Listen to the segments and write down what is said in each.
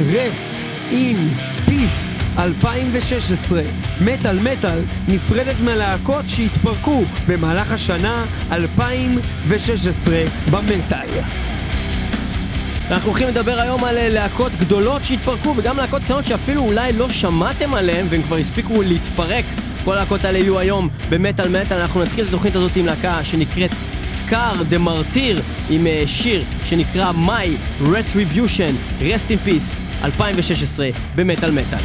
רסט אין פיס 2016 מטאל מטאל נפרדת מהלהקות שהתפרקו במהלך השנה 2016 במטאל. אנחנו הולכים לדבר היום על אה, להקות גדולות שהתפרקו וגם להקות קטנות שאפילו אולי לא שמעתם עליהן והם כבר הספיקו להתפרק. כל הלהקות האלה יהיו היום במטאל מטאל. אנחנו נתחיל את התוכנית הזאת עם להקה שנקראת סקאר דה מרטיר עם אה, שיר שנקרא My Retribution, Rest in Peace, 2016 במטאל מטאל.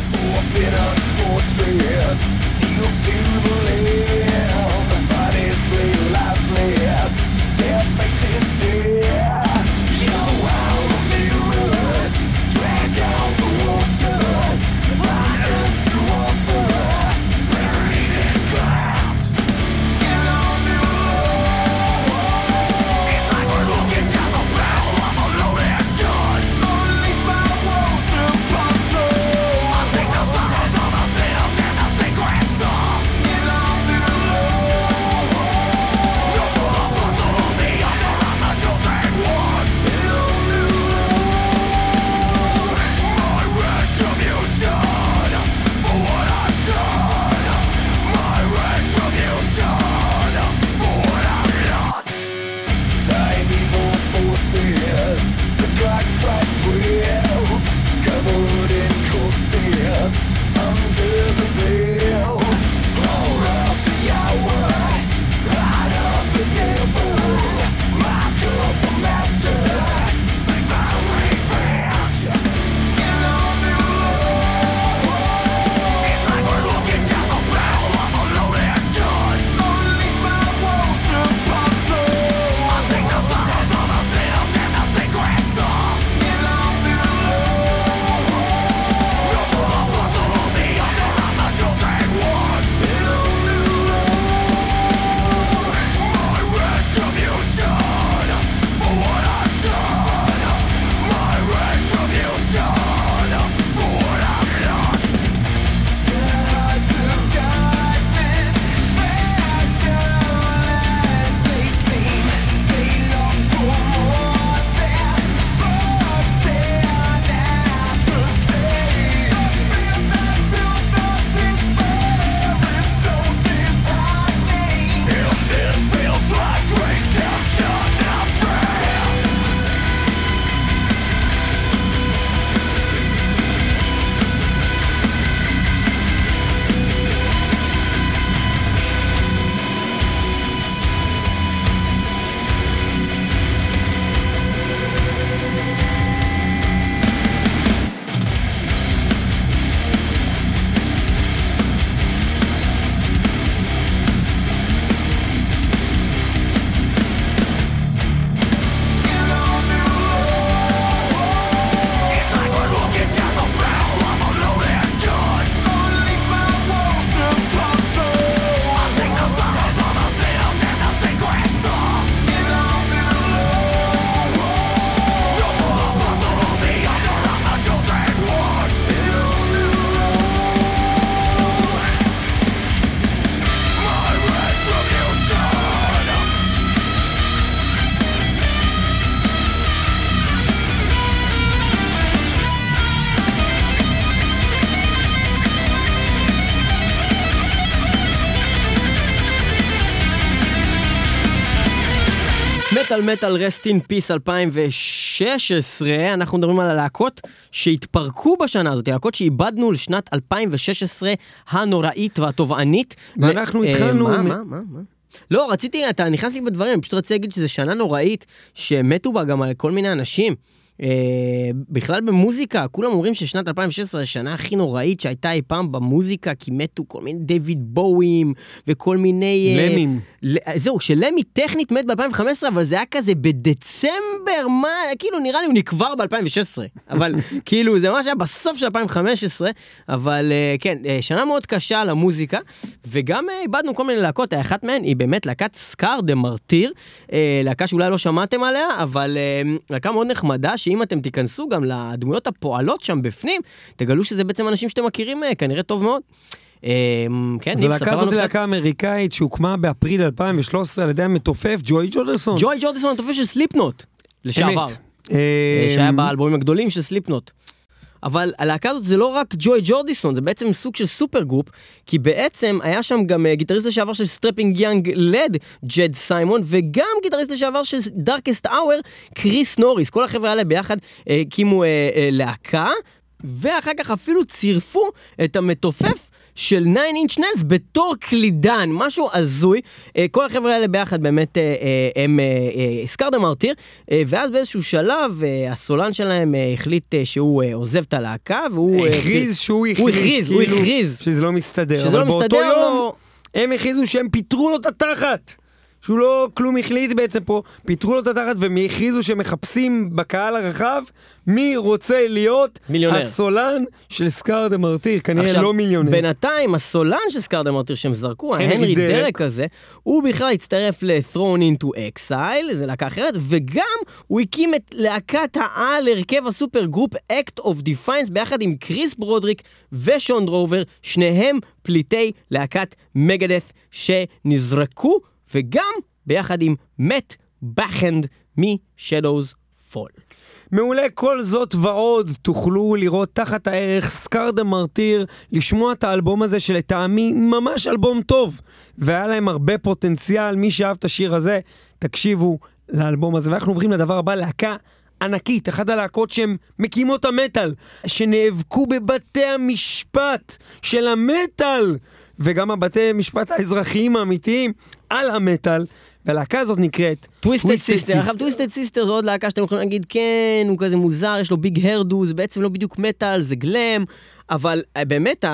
מטאל רסט אין פיס 2016, אנחנו מדברים על הלהקות שהתפרקו בשנה הזאת, להקות שאיבדנו לשנת 2016 הנוראית והתובענית. ואנחנו ו- אה, התחלנו מה, מה, מה, מה? לא, רציתי, אתה נכנס לי בדברים, פשוט רציתי להגיד שזו שנה נוראית, שמתו בה גם על כל מיני אנשים. אה, בכלל במוזיקה, כולם אומרים ששנת 2016 זה השנה הכי נוראית שהייתה אי פעם במוזיקה, כי מתו כל מיני דיוויד בואוים וכל מיני... אה, למים. ל- זהו, שלמי טכנית מת ב-2015, אבל זה היה כזה בדצמבר, מה, כאילו נראה לי הוא נקבר ב-2016, אבל כאילו זה ממש היה בסוף של 2015, אבל אה, כן, אה, שנה מאוד קשה למוזיקה, וגם אה, איבדנו כל מיני להקות, אחת מהן היא באמת להקת סקאר דה מרטיר, אה, להקה שאולי לא שמעתם עליה, אבל אה, להקה מאוד נחמדה, שאם אתם תיכנסו גם לדמויות הפועלות שם בפנים, תגלו שזה בעצם אנשים שאתם מכירים אה, כנראה טוב מאוד. אה, כן, זו להקה קצת. להקה אמריקאית שהוקמה באפריל 2013 על ידי המתופף ג'ואי ג'ורדיסון. ג'ואי ג'ורדיסון המתופף של Slipknot, לשעבר. אה, אה, שהיה באלבומים הגדולים של Slipknot. אבל הלהקה הזאת זה לא רק ג'ואי ג'ורדיסון, זה בעצם סוג של supergroup, כי בעצם היה שם גם אה, גיטריסט לשעבר של Strapping Young Lad, ג'ד סיימון, וגם גיטריסט לשעבר של Darkest Hour, קריס נוריס. כל החבר'ה האלה ביחד אה, הקימו אה, אה, להקה, ואחר כך אפילו צירפו את המתופף. של 9 אינץ' נלס בתור קלידן, משהו הזוי. אה, כל החבר'ה האלה ביחד באמת אה, אה, הם הזכרת מרטיר, ואז באיזשהו שלב הסולן שלהם החליט שהוא עוזב את הלהקה, והוא... הכריז שהוא הוא הכריז, הוא כאילו, הכריז. שזה לא מסתדר. שזה אבל לא באותו מסתדר יום. הם הכריזו שהם פיטרו לו את התחת. שהוא לא כלום החליט בעצם פה, פיטרו לו את התחת והם הכריזו שמחפשים בקהל הרחב מי רוצה להיות מיליונר. הסולן של סקאר דה מרטיר, כנראה לא מיליונר. בינתיים הסולן של סקארדמרטיר שהם זרקו, הנרי ההנרי דרק. דרק הזה, הוא בכלל הצטרף ל-Thrown into Exile, זה להקה אחרת, וגם הוא הקים את להקת העל הרכב הסופר גרופ Act of Defiance ביחד עם קריס ברודריק ושון דרובר, שניהם פליטי להקת מגדeth שנזרקו, וגם ביחד עם מאט בכנד מ-Shadows Fall. מעולה, כל זאת ועוד תוכלו לראות תחת הערך סקאר דה מרטיר, לשמוע את האלבום הזה שלטעמי ממש אלבום טוב, והיה להם הרבה פוטנציאל, מי שאהב את השיר הזה, תקשיבו לאלבום הזה. ואנחנו עוברים לדבר הבא, להקה ענקית, אחת הלהקות שהן מקימות המטאל, שנאבקו בבתי המשפט של המטאל, וגם הבתי משפט האזרחיים האמיתיים על המטאל, והלהקה הזאת נקראת Twisted Sister, עכשיו Twisted Sister זו עוד להקה שאתם יכולים להגיד כן, הוא כזה מוזר, יש לו big hairdo, זה בעצם לא בדיוק מטאל, זה glam, אבל אה, באמת,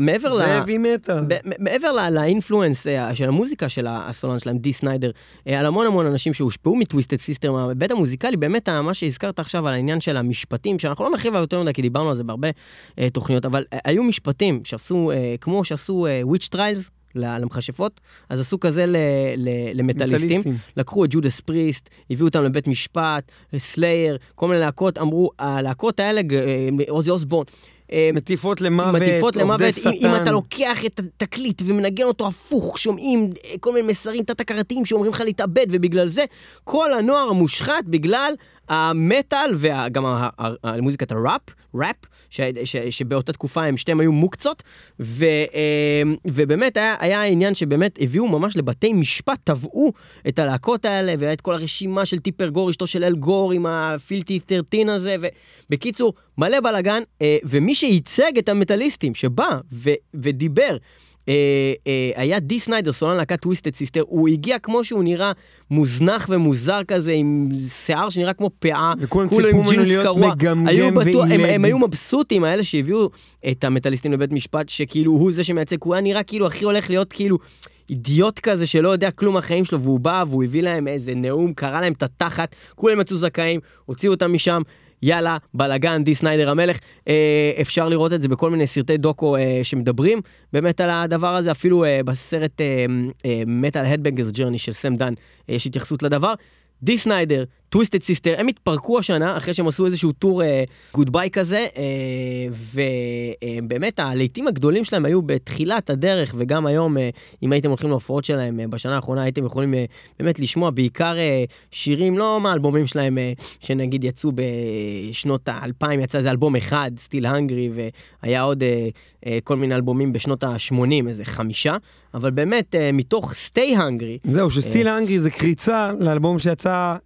מעבר ל... זה heavy metal. ב- מ- מעבר ל influence אה, של המוזיקה של הסולן שלהם, די סניידר, אה, על המון המון אנשים שהושפעו מ Twisted Sister מההיבט המוזיקלי, באמת מה שהזכרת עכשיו על העניין של המשפטים, שאנחנו לא נרחיב עליו יותר מדי, כי דיברנו על זה בהרבה תוכניות, אבל היו משפטים שעשו, כמו שעשו witch trials. למכשפות, אז עשו כזה ל- ל- למטאליסטים. מטאליסטים. לקחו את Judas Priest, הביאו אותם לבית משפט, Slayer, כל מיני להקות, אמרו, הלהקות האלה, אה, אוזי אוסבורן, אה, מטיפות למוות, מטיפות למוות, אם, אם שטן. אתה לוקח את התקליט ומנגן אותו הפוך, שומעים אה, כל מיני מסרים תת-הכרתיים שאומרים לך להתאבד, ובגלל זה כל הנוער המושחת בגלל המטאל וגם מוזיקת הראפ, ראפ, שבאותה תקופה הם שתיהם היו מוקצות, ו, אה, ובאמת היה, היה העניין שבאמת הביאו ממש לבתי משפט, תבעו את הלהקות האלה, והיה את כל הרשימה של טיפר גור, אשתו של אל גור עם הפילטי 13 הזה, ובקיצור, מלא בלאגן, אה, ומי שייצג את המטאליסטים, שבא ו, ודיבר, היה די סניידר, סולן להקת Twisted Sister, הוא הגיע כמו שהוא נראה מוזנח ומוזר כזה, עם שיער שנראה כמו פאה, וכולם כולו ציפו עם ממנו להיות. מגמגם הם, ועילג. הם היו מבסוטים, האלה שהביאו את המטאליסטים לבית משפט, שכאילו הוא זה שמייצג, הוא היה נראה כאילו הכי הולך להיות כאילו... אידיוט כזה שלא יודע כלום מהחיים שלו, והוא בא והוא הביא להם איזה נאום, קרא להם את התחת, כולם יצאו זכאים, הוציאו אותם משם, יאללה, בלאגן, די סניידר המלך. אה, אפשר לראות את זה בכל מיני סרטי דוקו אה, שמדברים באמת על הדבר הזה, אפילו אה, בסרט Metal A Headbanger's Journey של סם דן, אה, יש התייחסות לדבר. די סניידר, Twisted Sister, הם התפרקו השנה אחרי שהם עשו איזשהו tour goodbye כזה, אה, ובאמת הלהיטים הגדולים שלהם היו בתחילת הדרך, וגם היום, אה, אם הייתם הולכים להופעות שלהם אה, בשנה האחרונה, הייתם יכולים אה, באמת לשמוע בעיקר אה, שירים, לא מהאלבומים שלהם, אה, שנגיד יצאו בשנות האלפיים, יצא איזה אלבום אחד, Still Hungry, והיה עוד אה, אה, כל מיני אלבומים בשנות ה-80, איזה חמישה, אבל באמת, מתוך סטי הנגרי, זהו, שסטיל האנגרי זה קריצה לאלבום שיצא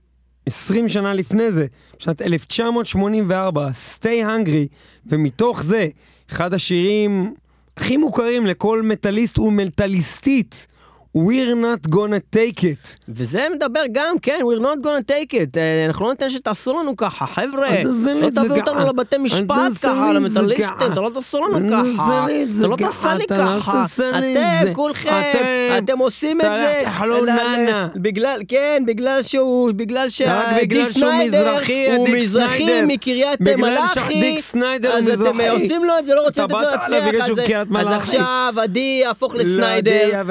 20 שנה לפני זה, בשנת 1984, Stay Hungry, ומתוך זה, אחד השירים הכי מוכרים לכל מטאליסט ומטאליסטית, We're not gonna take it. וזה מדבר גם, כן, we're not gonna take it, אה, אנחנו לא ניתן שתעשו לנו ככה, חבר'ה, לא תביאו. אותנו לבתי משפט ככה, גאה. אתה לא תעשו לנו ככה, אתה לא תעשה לי לא ככה. אתם כולכם, אתם- עושים את זה. בגלל, כן, בגלל שהוא, בגלל בגלל שהוא סניידר, הוא מזרחי. מקריית בגלל מלאכי, שהדיק סניידר אז אתם. עושים לו את זה, לא רוצים לתת לו בגלל להצליח, אז-. עכשיו עדי יהפוך לא, לסניידר,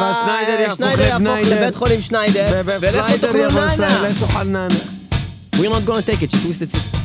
והשניידר יהפוך שניידר יהפוך. לבית חולים שניידר, ולכו תאכלו נאנה. We're not gonna take it, she twisted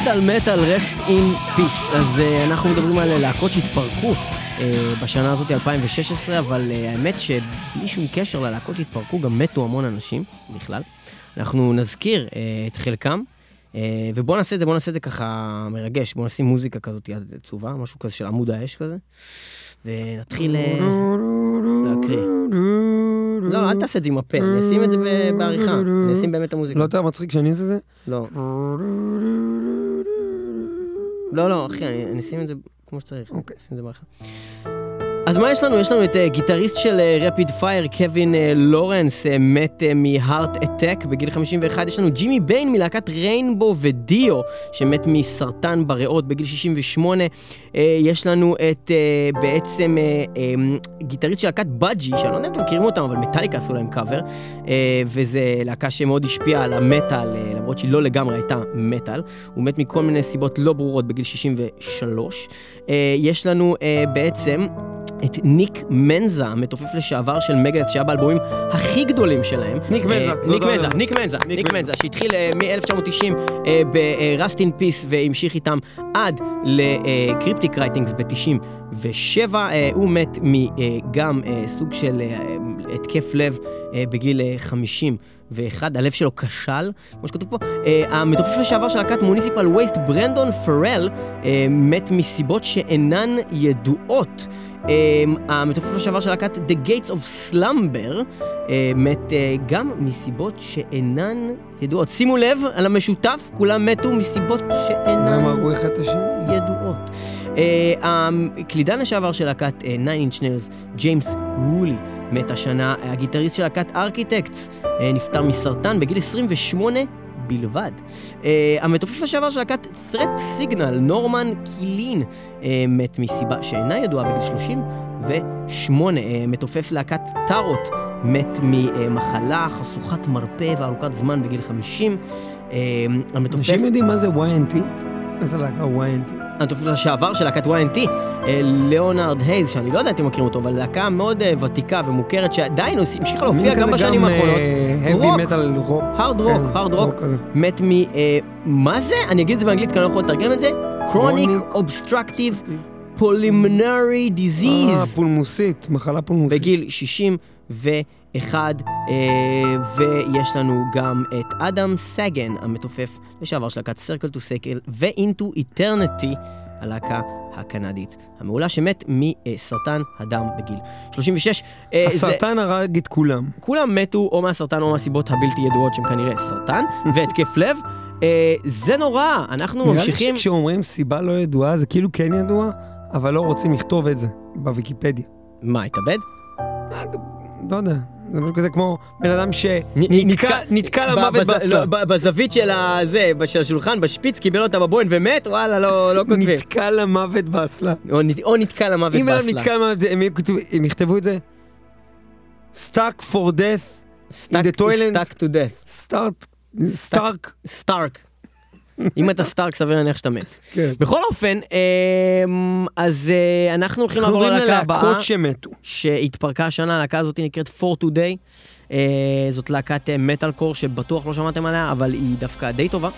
מטאל מטאל רסט אין פיס. אז uh, אנחנו מדברים על להקות שהתפרקו uh, בשנה הזאת 2016, אבל uh, האמת שבלי שום קשר ללהקות שהתפרקו גם מתו המון אנשים בכלל. אנחנו נזכיר uh, את חלקם, uh, ובואו נעשה את זה, בואו נעשה את זה ככה מרגש, בואו נשים מוזיקה כזאת עצובה, משהו כזה של עמוד האש כזה, ונתחיל להקריא. לא, אל תעשה את זה עם הפה, נשים את זה בעריכה, נשים באמת את המוזיקה. לא יותר מצחיק שאני עושה את זה? לא. לא, לא, אחי, אני, אשים את זה כמו שצריך. אוקיי. שים את זה בעריכה. אז מה יש לנו? יש לנו את uh, גיטריסט של Rapid Fire, קווין uh, לורנס, מת מ heart attack בגיל 51. יש לנו ג'ימי ביין מלהקת Rainbow ו Dio, שמת מסרטן בריאות בגיל 68. Uh, יש לנו את בעצם um, גיטריסט של להקת Budgie, שאני לא יודע אם אתם מכירים אותם, אבל מטאליקה עשו להם קאבר, וזה להקה שמאוד השפיעה על המטאל, למרות שהיא לא לגמרי הייתה מטאל. הוא מת מכל מיני סיבות לא ברורות בגיל 63. Uh, יש לנו בעצם... את ניק מנזה, המתופף לשעבר של מגדט, שהיה באלבומים הכי גדולים שלהם. ניק מנזה, אה, לא ניק. מנזה, ניק מנזה, ניק מנזה. מנזה, שהתחיל מ-1990 ב-Rust in Peace והמשיך איתם עד לקריפטיק רייטינגס ב-97. הוא מת מגם סוג של אה, התקף לב אה, בגיל אה, 50. ואחד, הלב שלו כשל, כמו שכתוב פה. Uh, המתופף לשעבר של להקת מוניסיפל וייסט, ברנדון פרל, uh, מת מסיבות שאינן ידועות. Um, המתופף לשעבר של להקת The Gates of Slumber uh, מת uh, גם מסיבות שאינן ידועות. שימו לב על המשותף, כולם מתו מסיבות שאינן? ידועות. הקלידן לשעבר של להקת uh, Nine Inch Nails, ג'יימס רולי, מת השנה. הגיטריסט של להקת ארכיטקטס uh, נפטר מסרטן בגיל 28 בלבד. Uh, המתופף לשעבר של להקת Threat Signal, נורמן קילין, uh, מת מסיבה שאינה ידועה בגיל 38. Uh, מתופף להקת טארוט, מת ממחלה חשוכת מרפא וארוכת זמן בגיל 50. Uh, המתופף... אנשים יודעים מה זה Y&T? מה זה להקה Y&T? המתופף לשעבר של להקת Y&T, אה, ליאונרד הייז, שאני לא יודע אם אתם מכירים אותו, אבל להקה מאוד אה, ותיקה ומוכרת, שעדיין המשיכה להופיע גם בשנים האחרונות. heavy rock. metal rock. hard rock, כן, hard rock. מת מ... אה, מה זה? אני אגיד את זה באנגלית כי אני לא יכול לתרגם את זה. Chronic Obstructive Pulmonary אה, Disease. פולמוסית, מחלה פולמוסית. בגיל 61, אה, ויש לנו גם את אדם סגן, המתופף לשעבר של להקת סרקל טו סקל, ו-Into Eternity, הלהקה הקנדית המעולה, שמת מסרטן הדם בגיל 36. אה, זה- הסרטן הרג את כולם. כולם מתו או מהסרטן או מהסיבות הבלתי ידועות שהם כנראה סרטן והתקף לב. אה, זה נורא, אנחנו נראה לי ממשיכים... שכשאומרים סיבה לא ידועה, זה כאילו כן ידוע, אבל לא רוצים לכתוב את זה בוויקיפדיה. מה, התאבד? לא יודע, זה משהו כזה כמו בן אדם שנתקע למוות באסלה. לא, בזווית של הזה, של השולחן, בשפיץ, קיבל אותה בבוהן ומת, וואלה, לא לא כותבים. נתקע למוות באסלה. או נת- או נתקע למוות אם בן אדם באסלה. נתקע למוות, הם יכתבו- את זה? stuck for death, in the toilet. stuck to death. start, stark. אם אתה סטארק, סביר להניח שאתה מת. כן. בכל אופן, אמ, אז אה, אנחנו הולכים אנחנו לעבור ללהקה הבאה. ללהקות שמתו. שהתפרקה השנה, הלהקה הזאת נקראת For Today. אה, זאת להקת מטאל קור שבטוח לא שמעתם עליה, אבל היא דווקא די טובה.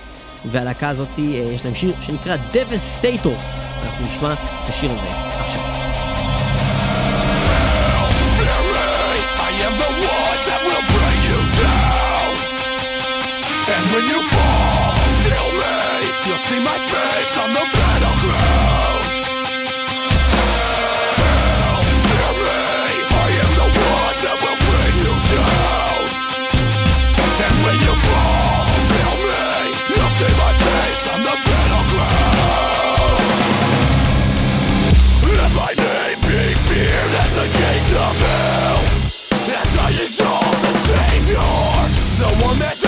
והלהקה הזאת, אה, יש להם שיר שנקרא Devastator. אנחנו נשמע את השיר הזה עכשיו. You'll see my face on the battleground. Me, I am the one that will bring you down. And when you fall, feel me. You'll see my face on the battleground. Let my name be feared at the gates of hell As I exalt the Savior The one that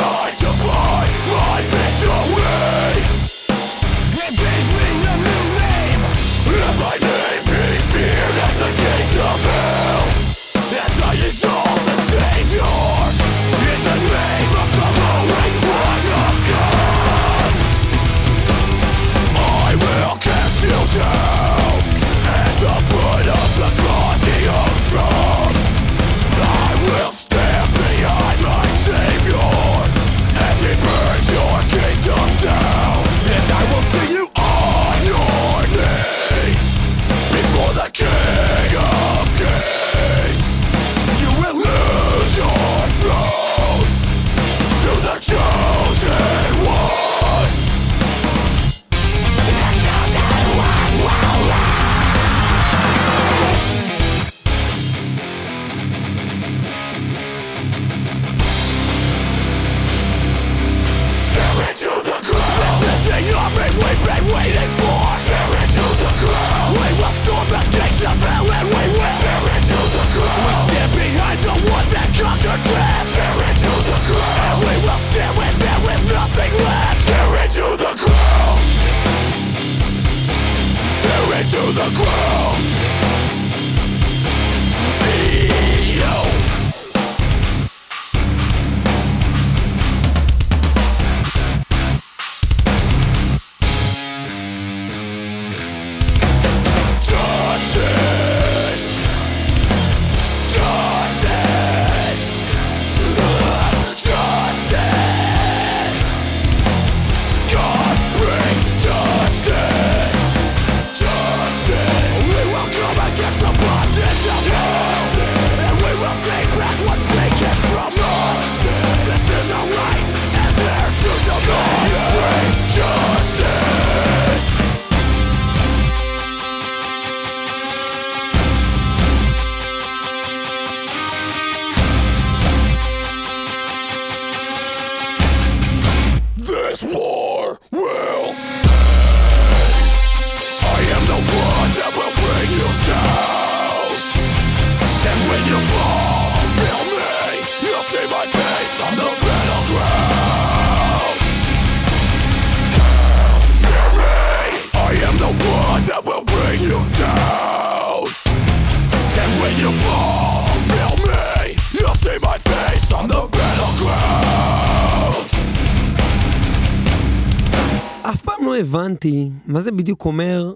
לא הבנתי מה זה בדיוק אומר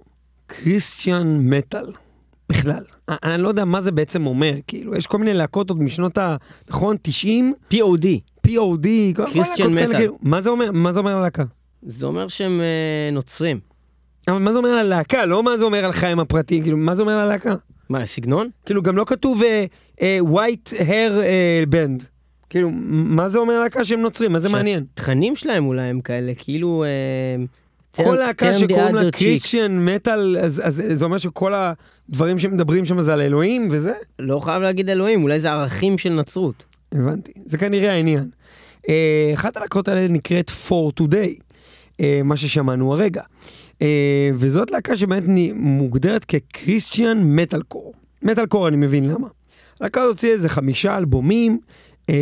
קריסטיאן מטאל בכלל. אני- לא יודע מה זה בעצם אומר, כאילו, יש כל מיני להקות עוד משנות ה... נכון? 90? POD. POD, metal. כאילו, מה זה אומר? מה זה אומר הלהקה? זה אומר שהם אה, נוצרים. אבל מה זה אומר על הלהקה? לא מה זה אומר על חיים הפרטיים, כאילו, מה זה אומר על הלהקה? מה, סגנון? כאילו, גם לא כתוב אה, אה, white hair אה, band. כאילו, מה זה אומר להקה שהם נוצרים? מה זה מעניין? שהתכנים שלהם אולי הם כאלה, כאילו... אה, כל turn- להקה the שקוראים לה. קריסטיאן מטאל, אז אז זה אומר שכל הדברים שמדברים שם זה על אלוהים וזה? לא חייב להגיד אלוהים, אולי זה ערכים של נצרות. הבנתי, זה כנראה העניין. אה, אחת הלהקות האלה נקראת For Today, אה, מה ששמענו הרגע. אה, וזאת להקה שבאמת מוגדרת כקריסטיאן מטאל קור. מטאל קור אני מבין למה. הלהקה הזאת הוציאה איזה חמישה אלבומים,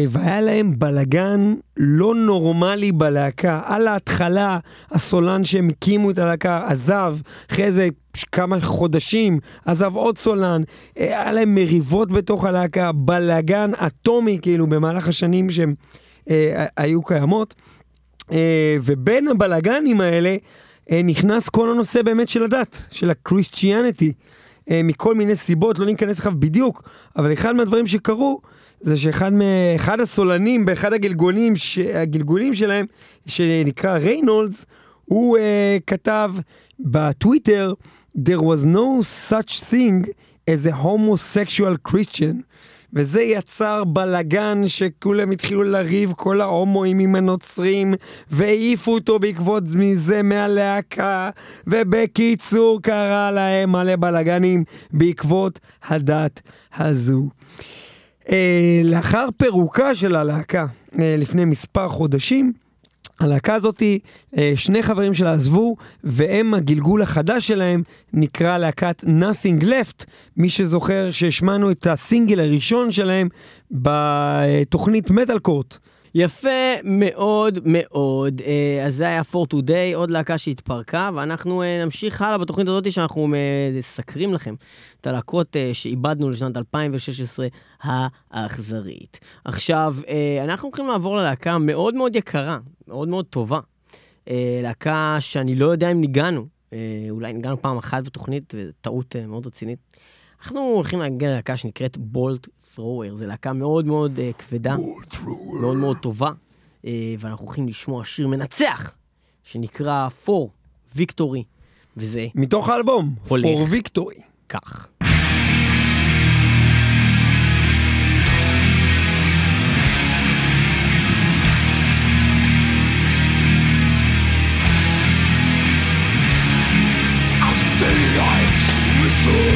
והיה להם בלגן לא נורמלי בלהקה. על ההתחלה, הסולן שהם הקימו את הלהקה עזב, אחרי ש- כמה חודשים, עזב עוד סולן, אה, היה להם מריבות בתוך הלהקה, בלגן אטומי כאילו במהלך השנים שהם אה, היו קיימות. אה, ובין הבלגנים האלה אה, נכנס כל הנושא באמת של הדת, של הקריסטיאניטי, אה, מכל מיני סיבות, לא ניכנס לכך בדיוק, אבל אחד מהדברים שקרו, זה שאחד מ- אחד הסולנים באחד הגלגולים, ש- הגלגולים שלהם, שנקרא ריינולדס, הוא uh, כתב בטוויטר, There was no such thing as a homosexual Christian. וזה יצר בלגן שכולם התחילו לריב כל ההומואים עם הנוצרים והעיפו אותו בעקבות מזה מהלהקה ובקיצור קרה להם מלא בלגנים בעקבות הדת הזו. אה, לאחר פירוקה של הלהקה אה, לפני מספר חודשים, הלהקה הזאתי, אה, שני חברים שלה עזבו, והם הגלגול החדש שלהם נקרא להקת Nothing Left. מי שזוכר שהשמענו את הסינגל הראשון שלהם בתוכנית מטאל קורט. יפה מאוד מאוד. אה, אז זה היה for today, עוד להקה שהתפרקה, ואנחנו אה, נמשיך הלאה בתוכנית הזאת שאנחנו מסקרים לכם את הלהקות אה, שאיבדנו לשנת 2016 האכזרית. עכשיו, אה, אנחנו הולכים לעבור ללהקה מאוד מאוד יקרה, מאוד מאוד טובה. אה, להקה שאני לא יודע אם ניגענו, אה, אולי ניגענו פעם אחת בתוכנית, וזו טעות אה, מאוד רצינית. אנחנו הולכים להגיע ללהקה שנקראת בולט ת'רואר, זו להקה מאוד מאוד אה, כבדה, מאוד מאוד טובה, אה, ואנחנו הולכים לשמוע שיר מנצח, שנקרא For Victory, וזה מתוך האלבום, הולך. For Victory. כך. Returns, the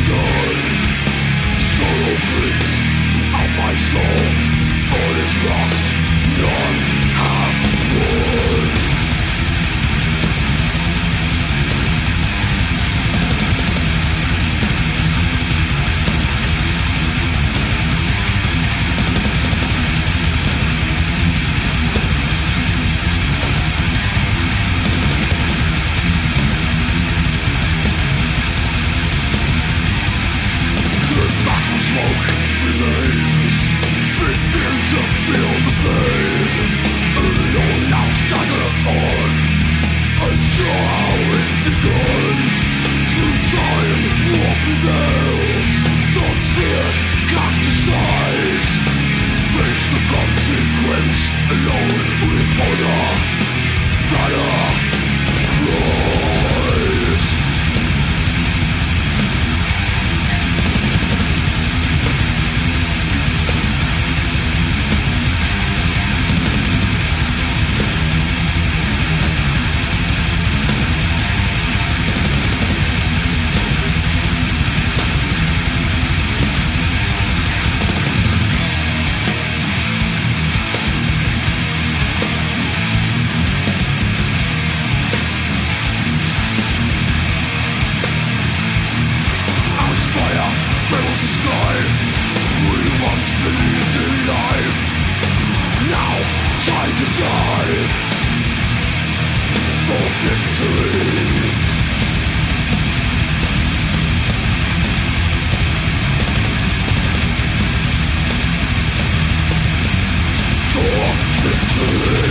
Thank you.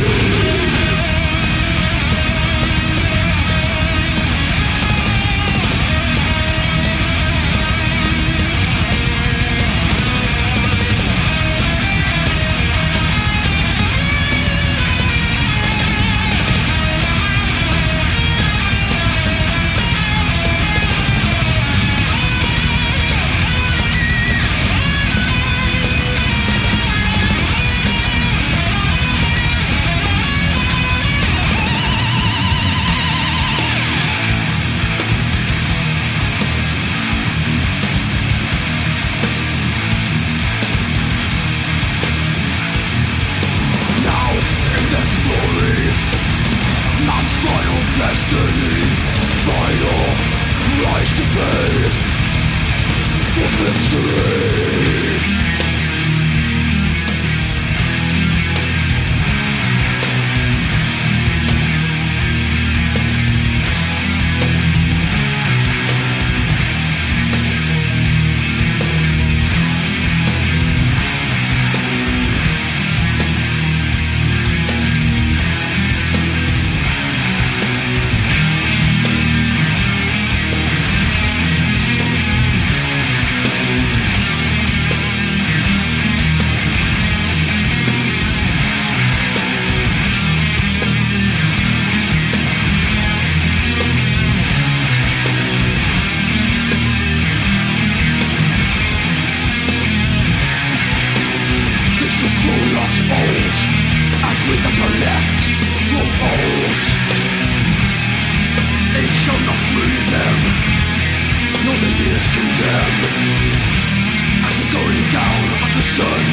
I'm going down at the sun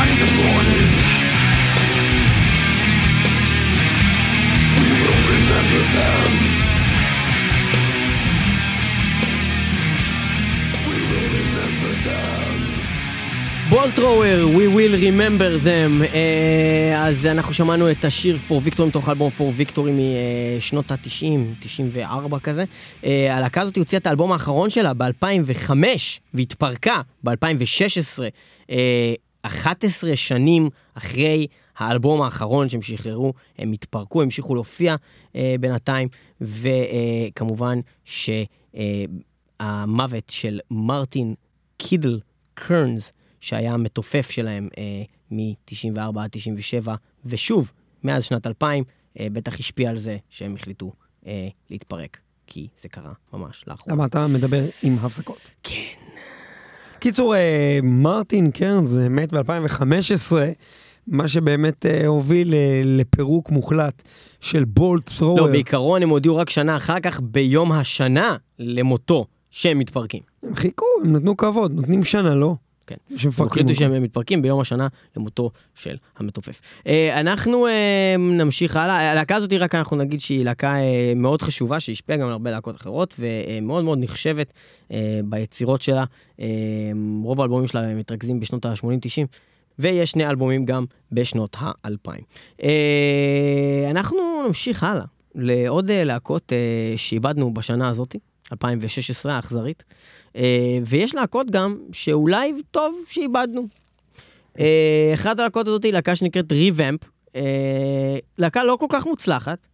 And in the morning We will remember them We will remember them. בולטרוור, We will remember them. אה, אז אנחנו שמענו את השיר For Victory מתוך האלבום For Victory משנות ה-90, 94 כזה. אה, הלהקה הזאת הוציאה את האלבום האחרון שלה ב-2005 והתפרקה ב-2016, 11 שנים אחרי האלבום האחרון שהם שחררו, הם התפרקו, המשיכו להופיע אה, בינתיים, וכמובן שהמוות של מרטין קידל קרנס, שהיה המתופף שלהם אה, מ-94 עד 97, ושוב, מאז שנת 2000, אה, בטח השפיע על זה שהם החליטו אה, להתפרק, כי זה קרה ממש לאחרונה. למה אתה מדבר עם הפסקות? כן. קיצור, אה, מרטין קרנס מת ב-2015, מה שבאמת אה, הוביל אה, לפירוק מוחלט של בולט ת'רוור. לא, בעיקרון הם הודיעו רק שנה אחר כך, ביום השנה למותו, שהם מתפרקים. הם חיכו, הם נתנו כבוד, נותנים שנה, לא? כן. הם שמפרקים החליטו. שהם מתפרקים ביום השנה למותו של המתופף. אה, אנחנו אה, נמשיך הלאה, הלהקה הזאת רק אנחנו נגיד שהיא להקה אה, מאוד חשובה, שהשפיעה גם על הרבה להקות אחרות, ומאוד מאוד נחשבת ביצירות שלה. רוב האלבומים שלה מתרכזים בשנות ה-80-90. ויש שני אלבומים גם בשנות האלפיים. אנחנו נמשיך הלאה לעוד אה, להקות אה, שאיבדנו בשנה הזאת, 2016 האכזרית, אה, ויש להקות גם שאולי טוב שאיבדנו. אחת הלהקות הזאת היא להקה שנקראת ריבמפ, אה, להקה לא כל כך מוצלחת,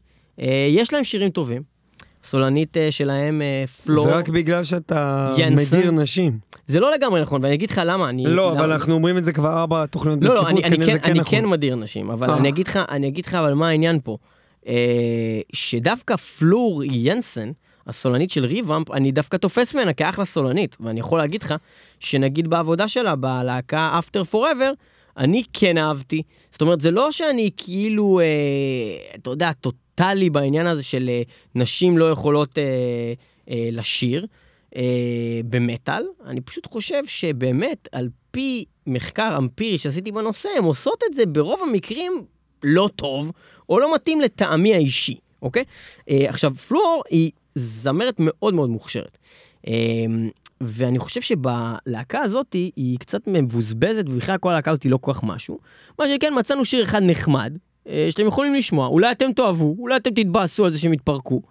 יש להם שירים טובים. סולנית שלהם, פלור, זה רק בגלל שאתה ינסן. מדיר נשים. זה לא לגמרי נכון, ואני אגיד לך למה. אני, לא, למה... אבל אנחנו אומרים את זה כבר ארבע תוכניות לא, לא, ברציפות, אני, אני, כנראה כן, זה כן אני נכון. כן מדיר נשים, אבל. אני אגיד לך, אני אגיד לך אבל מה העניין פה. אה, שדווקא פלור ינסן, הסולנית של ריבאמפ, אני דווקא תופס ממנה כאחלה סולנית, ואני יכול להגיד לך שנגיד בעבודה שלה, בלהקה After Forever, אני כן אהבתי. זאת אומרת, זה לא שאני כאילו, אה, אתה יודע, טוטאלי בעניין הזה של אה, נשים לא יכולות אה, אה, לשיר אה, במטאל, אני פשוט חושב שבאמת, על פי מחקר אמפירי שעשיתי בנושא, הן עושות את זה ברוב המקרים לא טוב, או לא מתאים לטעמי האישי, אוקיי? אה, עכשיו, פלור היא זמרת מאוד מאוד מוכשרת. אה, ואני חושב שבלהקה הזאת היא קצת מבוזבזת, ובכלל כל הלהקה הזאת היא לא כל כך משהו. מה שכן, מצאנו שיר אחד נחמד, אה, שאתם יכולים לשמוע. אולי אתם תאהבו, אולי אתם תתבאסו על זה שהם יתפרקו.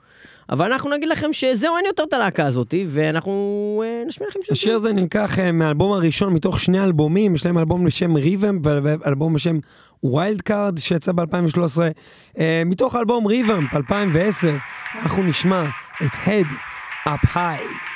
אבל אנחנו נגיד לכם שזהו, אין יותר את הלהקה הזאתי, ואנחנו אה, נשמיע לכם שיר. השיר הזה נלקח אה, מהאלבום הראשון מתוך שני אלבומים, יש להם אלבום בשם ריבם ואלבום בשם Wild Card שיצא ב-2013. מתוך האלבום ReVamp ב-2010 אנחנו נשמע את Head Up High.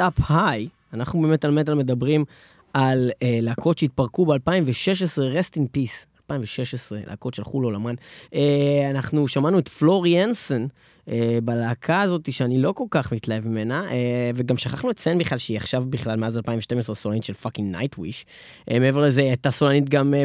Up High, אנחנו באמת על מטאל מדברים על אה, להקות שהתפרקו ב-2016, Rest in Peace, 2016, להקות שהלכו לעולמן. אה, אנחנו שמענו את פלור ינסן אה, בלהקה הזאת, שאני לא כל כך מתלהב ממנה, אה, וגם שכחנו לציין בכלל שהיא עכשיו בכלל מאז 2012 סולנית של fucking Nightwish. אה, מעבר לזה, היא הייתה סולנית גם אה,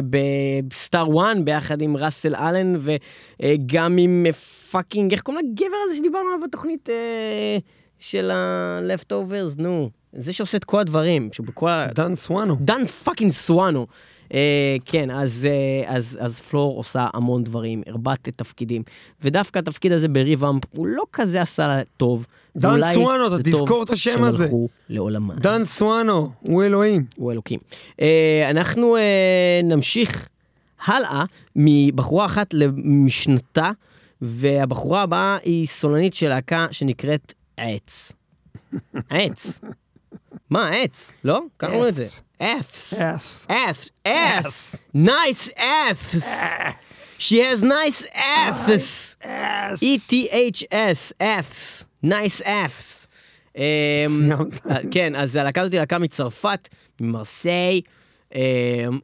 ב Star One, ביחד עם ראסל אלן, וגם עם אה, fucking, איך קוראים לגבר הזה שדיברנו עליו בתוכנית? אה, של ה-Leftovers, נו. זה שעושה את כל הדברים, שהוא בכל ה... דן סואנו. דן fucking סואנו. אה, כן, אז, אה, אז, אז פלור עושה המון דברים, הרבה תפקידים, ודווקא התפקיד הזה ב ReVamp הוא לא כזה עשה לה טוב. דן סואנו, אתה תזכור את השם שהם הזה. הלכו לעולמם. דן סואנו, הוא אלוהים. הוא אלוקים. אה, אנחנו אה, נמשיך הלאה מבחורה אחת למשנתה, והבחורה הבאה היא סולנית של להקה שנקראת עץ. עץ. מה, עץ? לא? אומרים את זה. אפס. F, S, nice Fs. She has nice Fs. E T H S, Fs, nice Fs. אמ, סיימת. אה, כן, אז הלהקה הזאת היא להקה מצרפת, ממרסיי, אמ,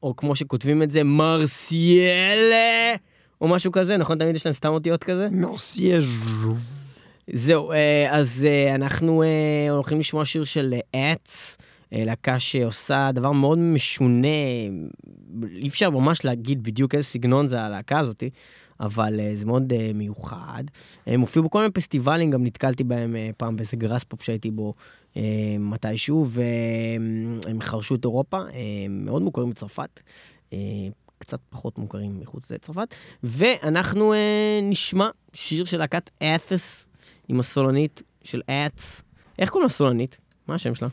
או כמו שכותבים את זה, מרסיילה, או משהו כזה, נכון? תמיד יש להם סתם אותיות כזה? מרסייז'. זהו, אה, אז אה, אנחנו אה, הולכים לשמוע שיר של Eths, להקה שעושה דבר מאוד משונה, אי אפשר ממש להגיד בדיוק איזה סגנון זה הלהקה הזאתי, אבל זה מאוד מיוחד. הם הופיעו בכל מיני פסטיבלים, גם נתקלתי בהם פעם באיזה Graspop שהייתי בו מתישהו, והם חרשו את אירופה, אה, מאוד מוכרים בצרפת. קצת פחות מוכרים מחוץ לצרפת, ואנחנו אה, נשמע שיר של להקת את'ס עם הסולנית של אץ. איך קוראים לסולנית? מה השם שלה?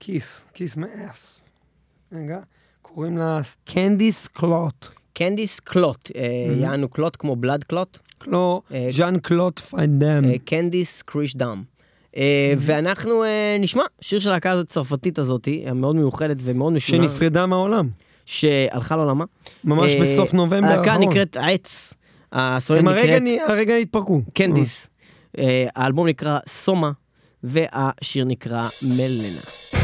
כיס, כיס מאס. רגע, קוראים לה קנדיס קלוט. קנדיס קלוט, יענו קלוט כמו בלאד קלוט, קלו, אה, ז'אן קלוט פיינדם. קנדיס קריש דם. אה, ואנחנו אה, נשמע שיר של להקה הזאת הצרפתית הזאתי, המאוד מיוחדת ומאוד משונה, שנפרדה מהעולם. שהלכה לעולמה. ממש אה, בסוף נובמבר הלהקה האחרון. נקראת עץ. הסולנית הם נקראת הרגע התפרקו. קנדיס. אה, האלבום נקרא סומה, והשיר נקרא מלנה.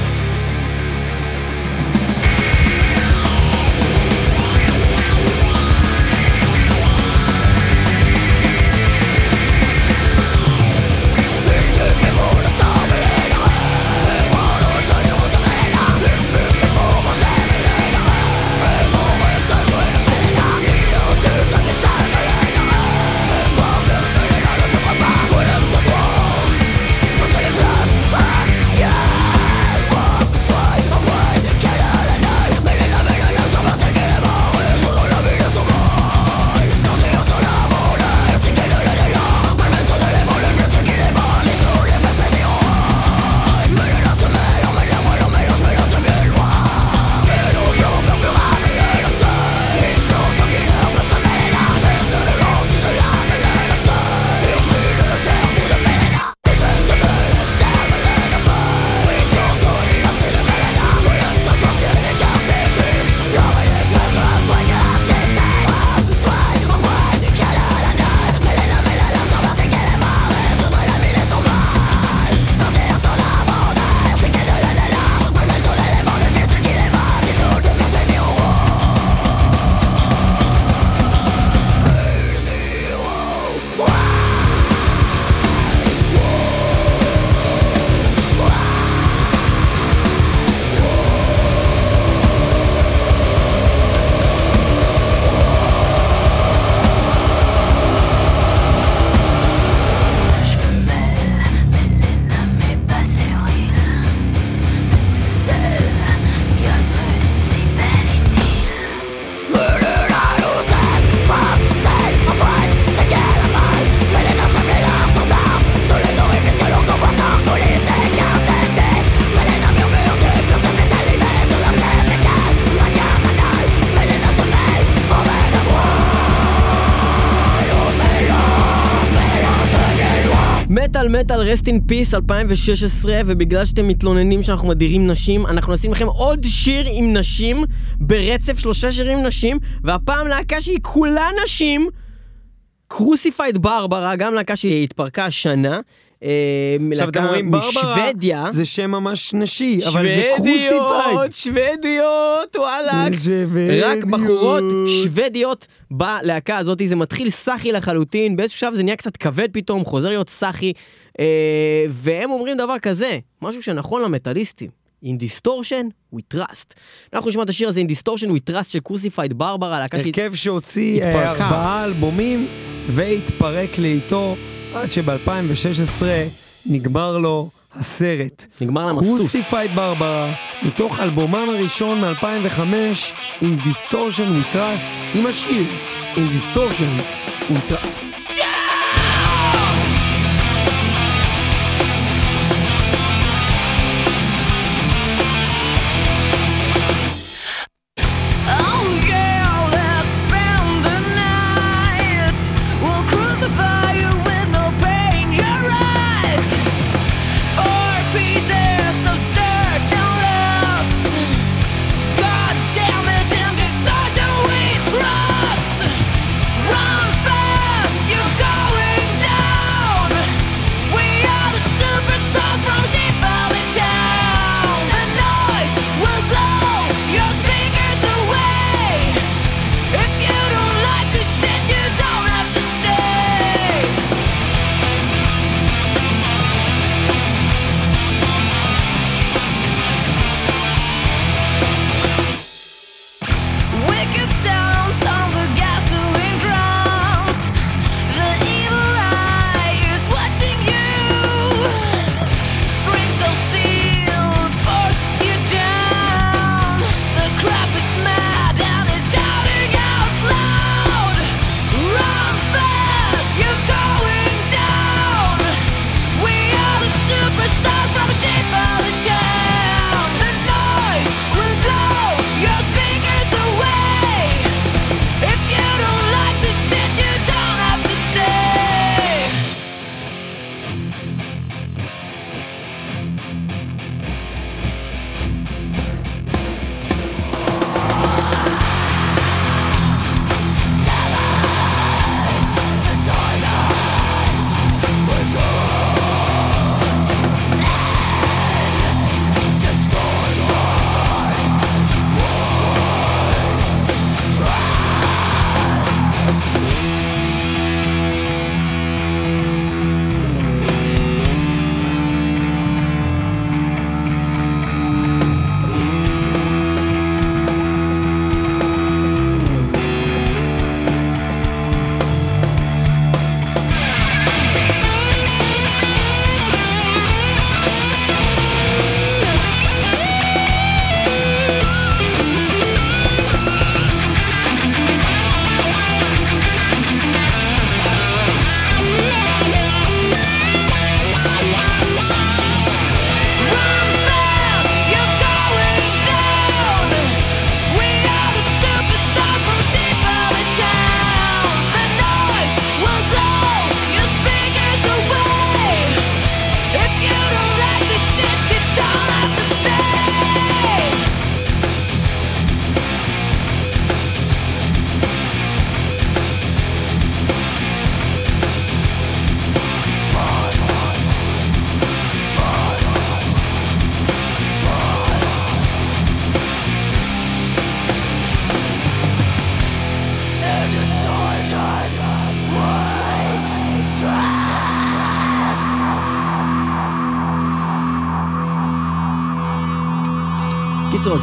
מטאל rest in peace 2016 ובגלל שאתם מתלוננים שאנחנו מדירים נשים אנחנו נשים לכם עוד שיר עם נשים ברצף שלושה שירים עם נשים והפעם להקה שהיא כולה נשים Crucified Barbara גם להקה שהתפרקה השנה עכשיו אתם רואים ברברה, זה שם ממש נשי, אבל זה Crucified. שוודיות שוודיות וואלאק רק בחורות שוודיות בלהקה הזאת, זה מתחיל סאחי לחלוטין, באיזשהו שלב זה נהיה קצת כבד פתאום, חוזר להיות סאחי, אה, והם אומרים דבר כזה, משהו שנכון למטאליסטים. In distortion we trust. אנחנו נשמע את השיר הזה in distortion we trust של Crucified Barbara, להקה שהיא... הרכב שהוציא אה. ארבעה אלבומים והתפרק לאיטו עד שב-2016 נגמר לו הסרט. נגמר להם הסוס. Crucified Barbara, מתוך אלבומם הראשון מ-2005, In Distortion We Trust, עם השיר In Distortion We Trust.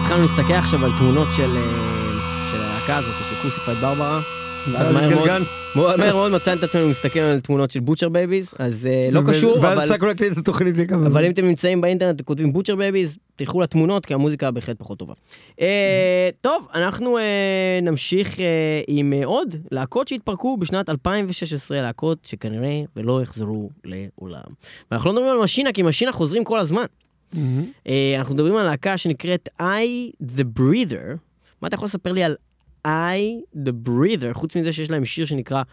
התחלנו להסתכל עכשיו על תמונות של אה, של הלהקה הזאת, של Crucified Barbara. ואז התגלגל. מהר מאוד מצאנו את עצמנו מסתכלים על תמונות של Butcher Babies, אז אה, לא קשור, ואז אבל... הפסקנו להקליט את התוכנית לכמה אבל זמן. אם אתם נמצאים באינטרנט וכותבים Butcher Babies, תלכו לתמונות, כי המוזיקה בהחלט פחות טובה. אה, טוב, אנחנו נמשיך עם עוד להקות שהתפרקו בשנת 2016, להקות שכנראה ולא יחזרו לעולם. ואנחנו לא מדברים על משינה, כי משינה חוזרים כל הזמן. אה, אנחנו מדברים על להקה שנקראת I the Breather. מה אתה יכול לספר לי על I the Breather, חוץ מזה שיש להם שיר שנקרא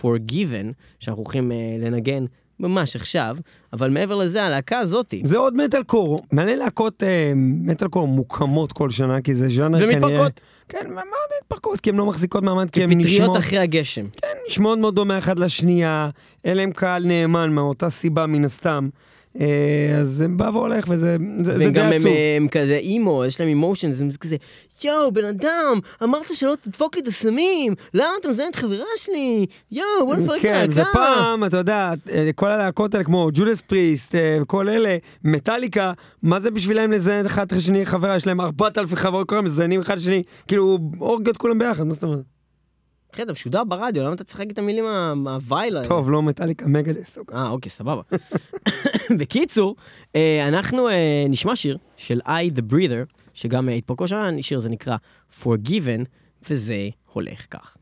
Forgiven, שאנחנו הולכים אה, לנגן ממש עכשיו, אבל מעבר לזה, הלהקה הזאתי, זה עוד מטאל קור, מלא להקות אה, מטאל קור מוקמות כל שנה, כי זה ז'אנר כנראה... ומתפרקות. כן, מה זה מתפרקות? כי הן לא מחזיקות מעמד, כי הן נשמעות... אחרי הגשם. כן, נשמעות מאוד דומה אחת לשנייה, אין להם קהל נאמן מאותה סיבה מן הסתם. אה, אז זה בא והולך וזה זה, זה די וגם הם, עצוב. כזה אימו, יש להם אימושנס, הם כזה, יואו, בן אדם, אמרת שלא תדפוק לי את הסמים, למה אתה מזיין את חברה שלי? יואו, בוא נפרק את כן, הלהקה. ופעם, אתה יודע, אה, כל הלהקות האלה כמו ג'ודס פריסט, אה, כל אלה, מטאליקה, מה זה בשבילם לזיין אחד את השני חברה? יש להם 4,000 חברות, כולם מזיינים אחד את השני, כאילו, אורגיות כולם ביחד, מה זאת אומרת? אחי, אתה משודר ברדיו, למה אתה צריך להגיד את המילים ה- מהווייל האלה? טוב, לא מטאליקה, מגדס. אוקיי. אה, אוקיי, סבבה. בקיצור, אה, אנחנו אה, נשמע שיר של I the Breather, שגם אה, התפרקו שם, שיר זה נקרא Forgiven, וזה הולך כך.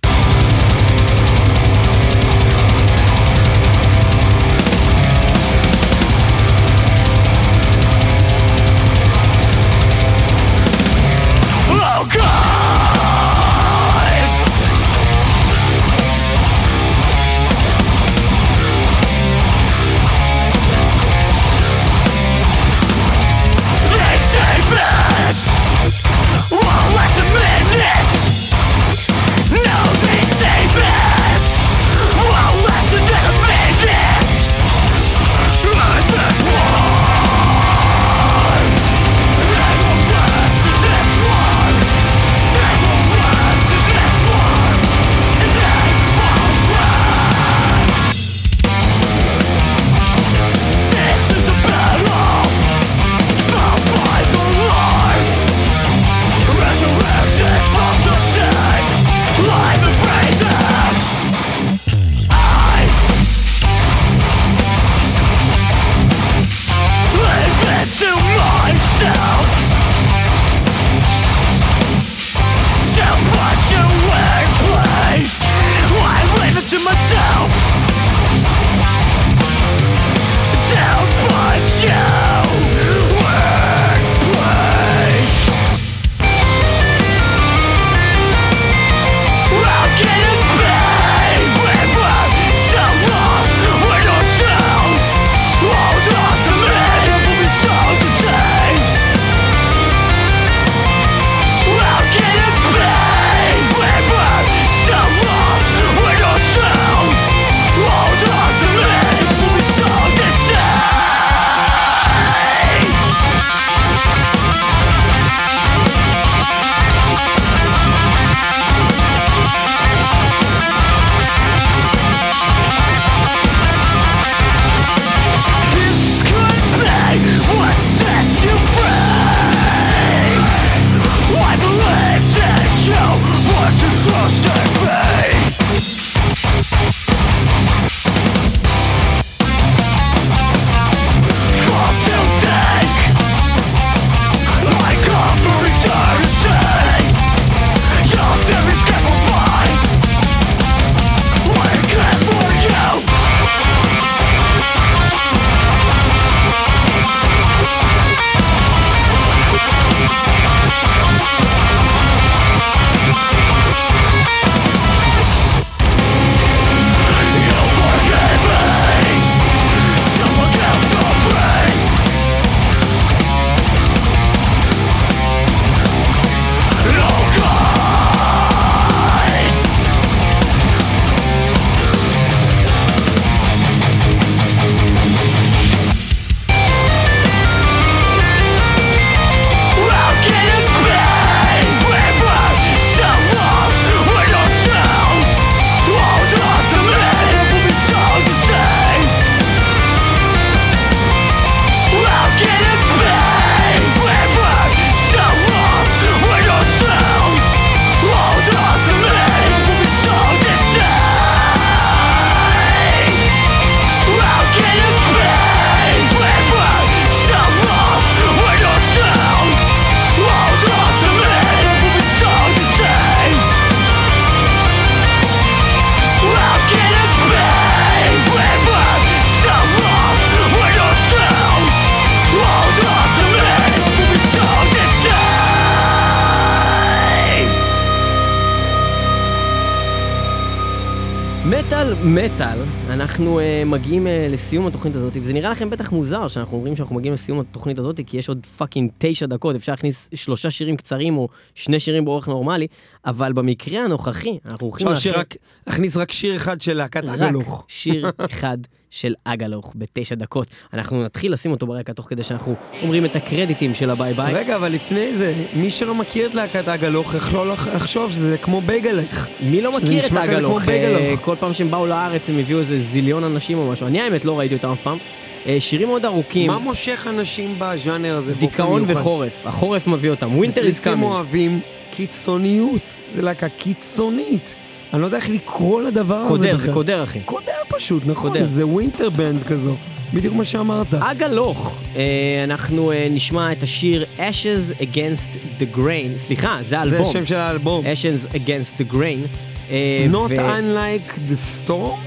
מגיעים uh, לסיום התוכנית הזאת, וזה נראה לכם בטח מוזר שאנחנו אומרים שאנחנו מגיעים לסיום התוכנית הזאת, כי יש עוד fucking תשע דקות, אפשר להכניס שלושה שירים קצרים או שני שירים באורך נורמלי, אבל במקרה הנוכחי, אנחנו הולכים אפשר לאחר- שרק, להכניס רק שיר אחד של להקת רק Agalloch. שיר אחד של Agalloch בתשע דקות. אנחנו נתחיל לשים אותו ברקע תוך כדי שאנחנו אומרים את הקרדיטים של הביי ביי. רגע, אבל לפני זה, מי שלא מכיר את להקת Agalloch, יכול לח- לחשוב שזה כמו בייגלך. מי לא מכיר את בייגלוך. אה, כל פעם שהם באו לארץ הם הביאו איזה זיליון אנשים או משהו. אני האמת לא ראיתי אותם אף פעם. אה, שירים מאוד ארוכים, מה מושך אנשים בז'אנר הזה דיכאון? וחורף. החורף מביא אותם. Winter is coming. אוהבים קיצוניות. זה להקה קיצונית. אני לא יודע איך לקרוא לדבר הזה קודר. זה קודר אחי. קודר פשוט, נכון. קודר. זה winter band כזו. בדיוק מה שאמרת. Agalloch, אה, אנחנו אה, נשמע את השיר Ashes Against the Grain. סליחה, זה זה האלבום. השם של האלבום. Ashes Against the Grain. אה, Not ו- unlike the storm?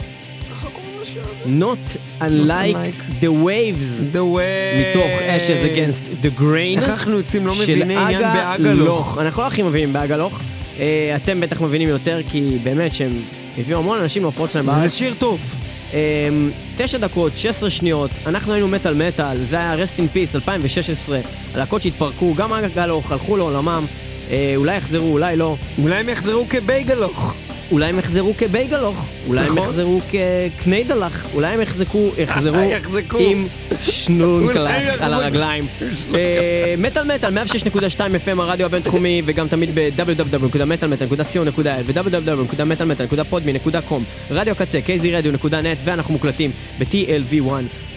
Not unlike the waves. The way... מתוך Ashes Against the Grain. איך אנחנו יוצאים לא מביני עניין באגלוך? לוך. אנחנו לא הכי מבינים באגלוך. אה, אתם בטח מבינים יותר, כי באמת שהם הביאו המון אנשים להופעות שלהם זה בארץ. שיר טוב. אה, תשע דקות, 16 שניות, אנחנו היינו מטאל מטאל, זה היה רסט אין פיס 2016, הלהקות שהתפרקו, גם אגלוך, הלכו לעולמם, אה, אולי יחזרו, אולי לא, אולי הם יחזרו כבייגלוך. אולי הם יחזרו כבייגלוך, אולי הם נכון. יחזרו כקניידלך, אולי הם יחזקו, יחזרו. עם שנונקלח. על הרגליים. אה, מטאל מטאל, 106.2 FM הרדיו הבינתחומי, וגם תמיד ב-www.מטאלמטאל.co.il ו-www.מטאלמטאל.podme.com רדיו קצה, kzradio.net, ואנחנו מוקלטים ב-TLV1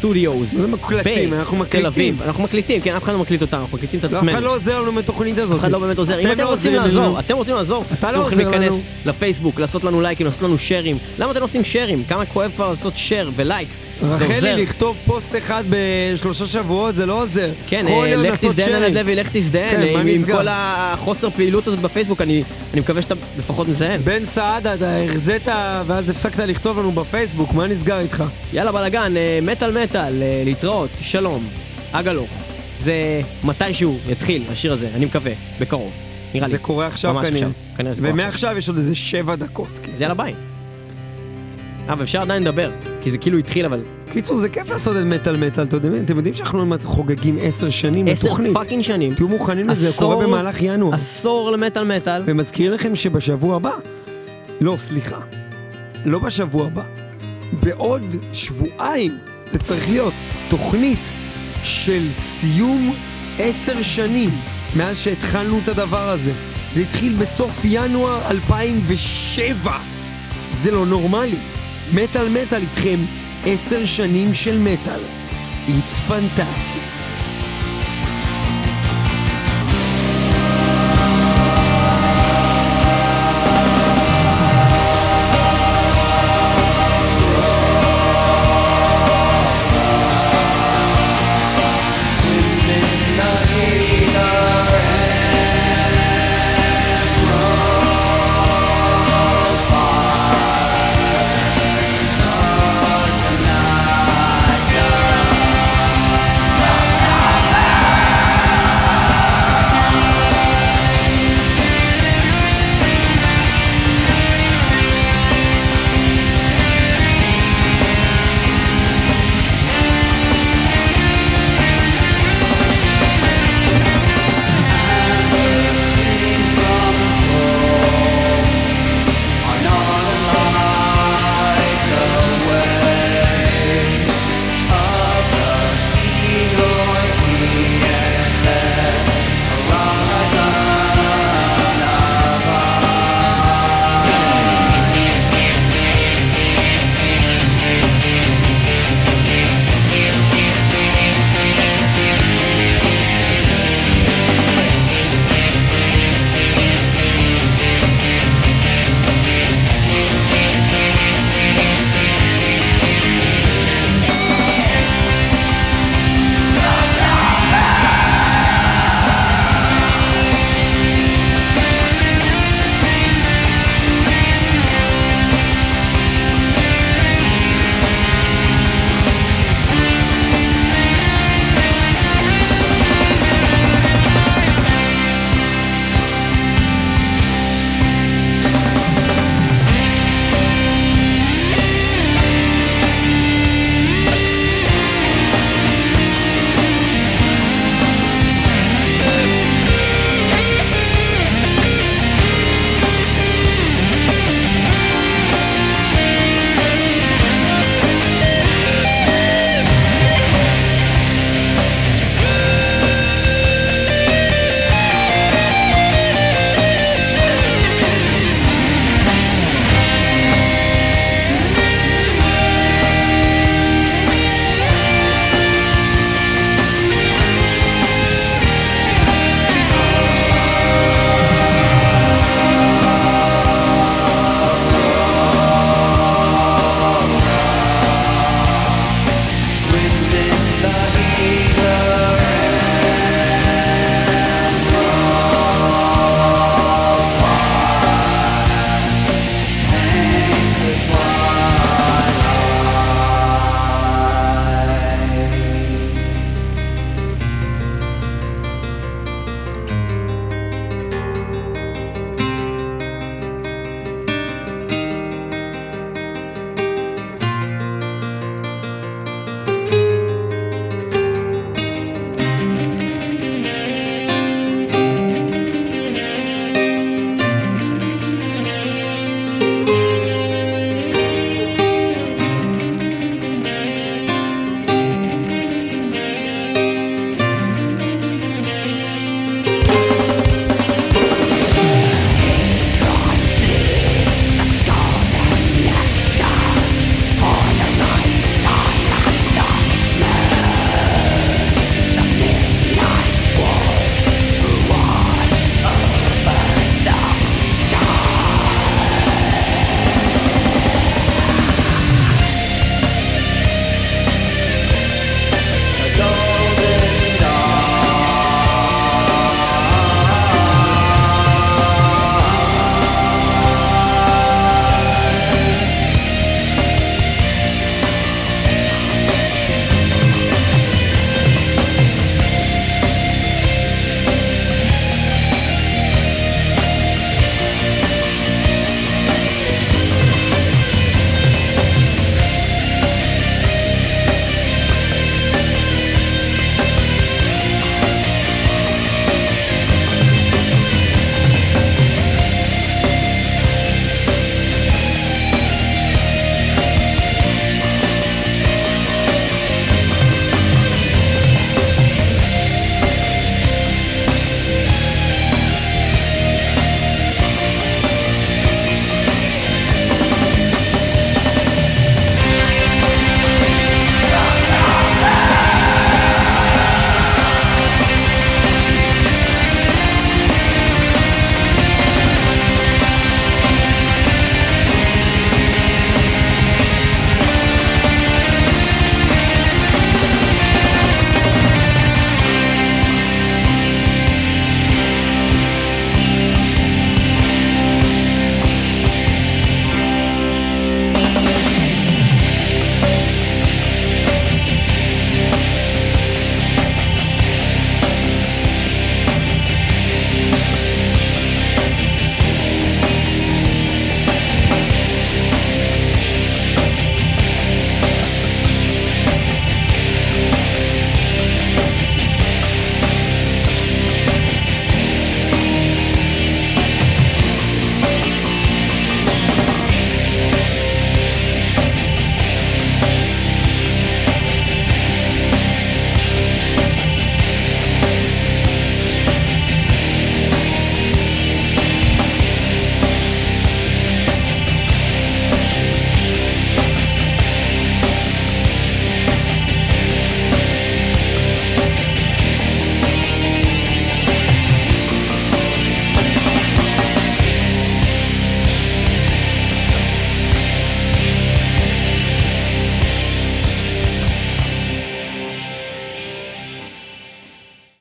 סטודיוס. זה מקלטים, אנחנו מקליטים. תל אביב, אנחנו מקליטים, כן, אף אחד לא מקליט אותנו, אנחנו מקליטים את אף עצמנו. אחד לא עוזר לנו בתוכנית הזאת. אף אחד לא באמת עוזר. אם אתם אתם לא רוצים לעזור. אתם רוצים לעזור, אתה אתם לא יכולים להיכנס. לפייסבוק, לעשות לנו לייקים, לעשות לנו שרים. למה אתם לא עושים שרים? כמה כואב כבר לעשות share ולייק. זה. רחלי, לכתוב פוסט אחד בשלושה שבועות זה לא עוזר. כן, אה, לך תזדיין sharing. עד לוי, לך תזדיין. כן, אה, מה עם-? כל החוסר פעילות הזאת בפייסבוק, אני אני מקווה שאתה לפחות מזיין. בן סעדה, אתה החזית ואז הפסקת לכתוב לנו בפייסבוק, מה נסגר איתך? יאללה בלאגן, אה, מטאל מטאל, אה, להתראות, שלום, אגלוך. זה מתישהו יתחיל, השיר הזה, אני מקווה, בקרוב. נראה לי. זה קורה עכשיו כנראה. זה. ומעכשיו יש עוד איזה שבע דקות. כאילו. אז יאללה ביי. אה, ואפשר עדיין לדבר, כי זה כאילו התחיל, אבל קיצור, זה כיף לעשות את מטאל מטאל, אתם יודעים- אתם יודעים שאנחנו עוד חוגגים עשר שנים עשר לתוכנית. fucking שנים. תהיו מוכנים לזה, זה קורה במהלך ינואר. עשור למטאל מטאל. ומזכיר לכם שבשבוע הבא, לא, סליחה, לא בשבוע הבא, בעוד שבועיים זה צריך להיות תוכנית של סיום עשר שנים מאז שהתחלנו את הדבר הזה. זה התחיל בסוף ינואר 2007. זה לא נורמלי. מטאל מטאל איתכם עשר שנים של מטאל. It's fantastic.